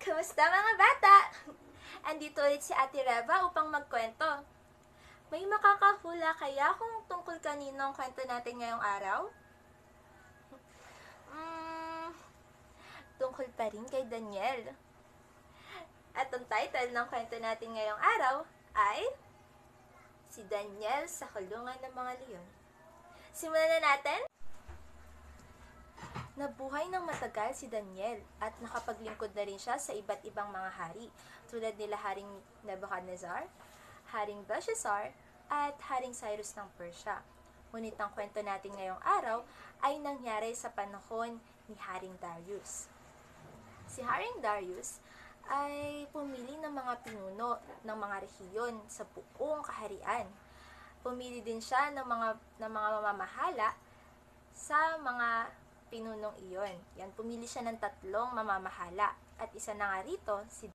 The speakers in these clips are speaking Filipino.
Kamusta mga bata? Andito ulit si Ate Reva upang magkwento. May makakahula kaya kung tungkol kanino ang kwento natin ngayong araw? Hmm, tungkol pa rin kay Daniel. At ang title ng kwento natin ngayong araw ay Si Daniel sa Kulungan ng Mga Leon. Simulan na natin? Nabuhay ng matagal si Daniel at nakapaglingkod na rin siya sa iba't ibang mga hari tulad nila Haring Nebuchadnezzar, Haring Belshazzar, at Haring Cyrus ng Persia. Ngunit ang kwento natin ngayong araw ay nangyari sa panahon ni Haring Darius. Si Haring Darius ay pumili ng mga pinuno ng mga rehiyon sa buong kaharian. Pumili din siya ng mga, ng mga mamamahala sa mga pinunong iyon. Yan, pumili siya ng tatlong mamamahala. At isa na nga rito, si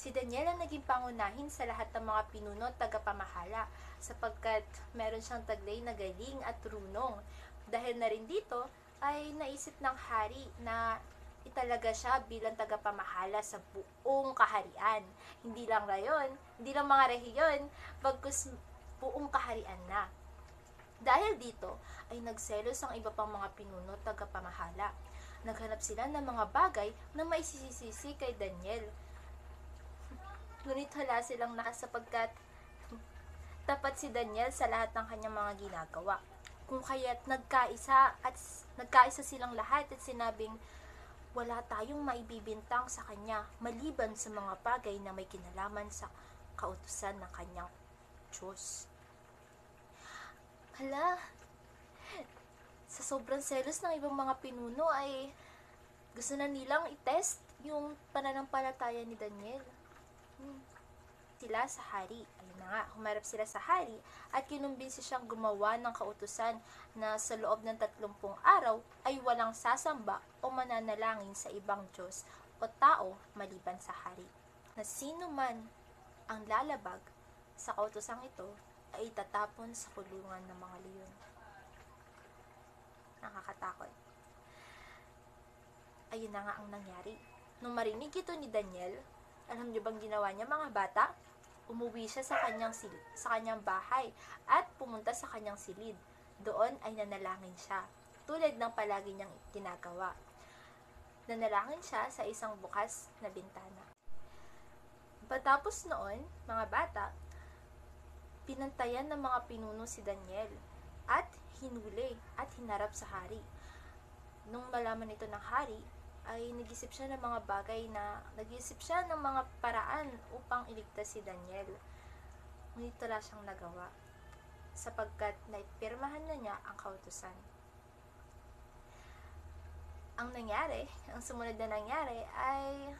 Si Daniel ang naging pangunahin sa lahat ng mga pinuno at tagapamahala sapagkat meron siyang taglay na galing at runong. Dahil na rin dito ay naisip ng hari na italaga siya bilang tagapamahala sa buong kaharian. Hindi lang rayon, hindi lang mga rehiyon, bagkus buong kaharian na. Dahil dito, ay nagselos ang iba pang mga pinuno tagapamahala. Naghanap sila ng mga bagay na maisisisi kay Daniel. Ngunit hala silang nakasapagkat tapat si Daniel sa lahat ng kanyang mga ginagawa. Kung kaya't nagkaisa at nagkaisa silang lahat at sinabing wala tayong maibibintang sa kanya maliban sa mga bagay na may kinalaman sa kautusan ng kanyang Diyos. Hala, sa sobrang selos ng ibang mga pinuno ay gusto na nilang i-test yung pananampalataya ni Daniel. Hmm. Sila sa hari. Ayun na nga, humarap sila sa hari at kinumbinsi siyang gumawa ng kautusan na sa loob ng tatlumpung araw ay walang sasamba o mananalangin sa ibang Diyos o tao maliban sa hari. Na sino man ang lalabag sa kautusang ito ay itatapon sa kulungan ng mga leon. Nakakatakot. Ayun na nga ang nangyari. Nung marinig ito ni Daniel, alam niyo bang ginawa niya mga bata? Umuwi siya sa kanyang sil- sa kanyang bahay at pumunta sa kanyang silid. Doon ay nanalangin siya, tulad ng palagi niyang ginagawa. Nanalangin siya sa isang bukas na bintana. Patapos noon, mga bata, pinantayan ng mga pinuno si Daniel at hinuli at hinarap sa hari. Nung malaman ito ng hari, ay nag-isip siya ng mga bagay na nag-isip siya ng mga paraan upang iligtas si Daniel. Ngunit wala siyang nagawa sapagkat naipirmahan na niya ang kautusan. Ang nangyari, ang sumunod na nangyari ay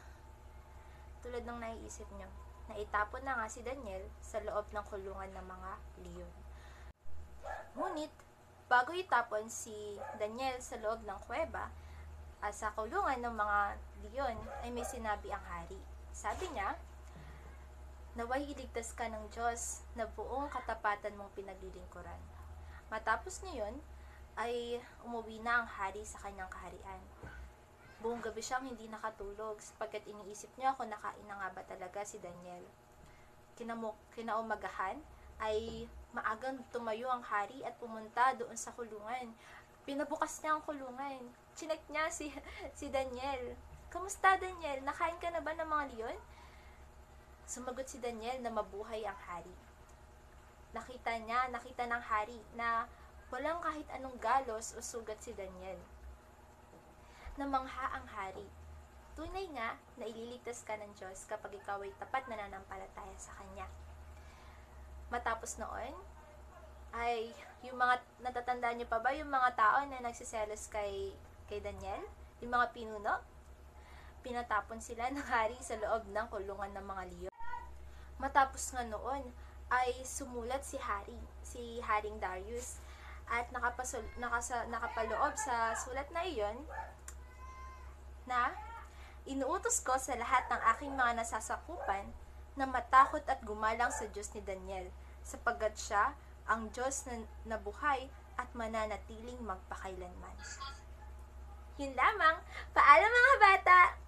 tulad ng naiisip niyo. Naitapon na nga si Daniel sa loob ng kulungan ng mga leon. Ngunit, bago itapon si Daniel sa loob ng kuweba, uh, sa kulungan ng mga leon, ay may sinabi ang hari. Sabi niya, Naway iligtas ka ng Diyos na buong katapatan mong pinaglilingkuran. Matapos niyon, ay umuwi na ang hari sa kanyang kaharian. Buong gabi siyang hindi nakatulog sapagkat iniisip niya kung nakain na nga ba talaga si Daniel. Kinamuk, kinaumagahan ay maagang tumayo ang hari at pumunta doon sa kulungan. Pinabukas niya ang kulungan. Chinek niya si, si Daniel. Kamusta Daniel? Nakain ka na ba ng mga leon? Sumagot si Daniel na mabuhay ang hari. Nakita niya, nakita ng hari na walang kahit anong galos o sugat si Daniel. Namangha ang hari. Tunay nga na ililigtas ka ng Diyos kapag ikaw ay tapat na nanampalataya sa Kanya. Matapos noon, ay yung mga natatandaan niyo pa ba yung mga tao na nagsiselos kay kay Daniel, yung mga pinuno, pinatapon sila ng hari sa loob ng kulungan ng mga leon. Matapos nga noon, ay sumulat si Hari, si Haring Darius, at nakapasul, nakasa, nakapaloob sa sulat na iyon na inuutos ko sa lahat ng aking mga nasasakupan na matakot at gumalang sa Diyos ni Daniel, sapagkat siya ang Diyos na nabuhay at mananatiling magpakailanman. Yun lamang. Paalam mga bata!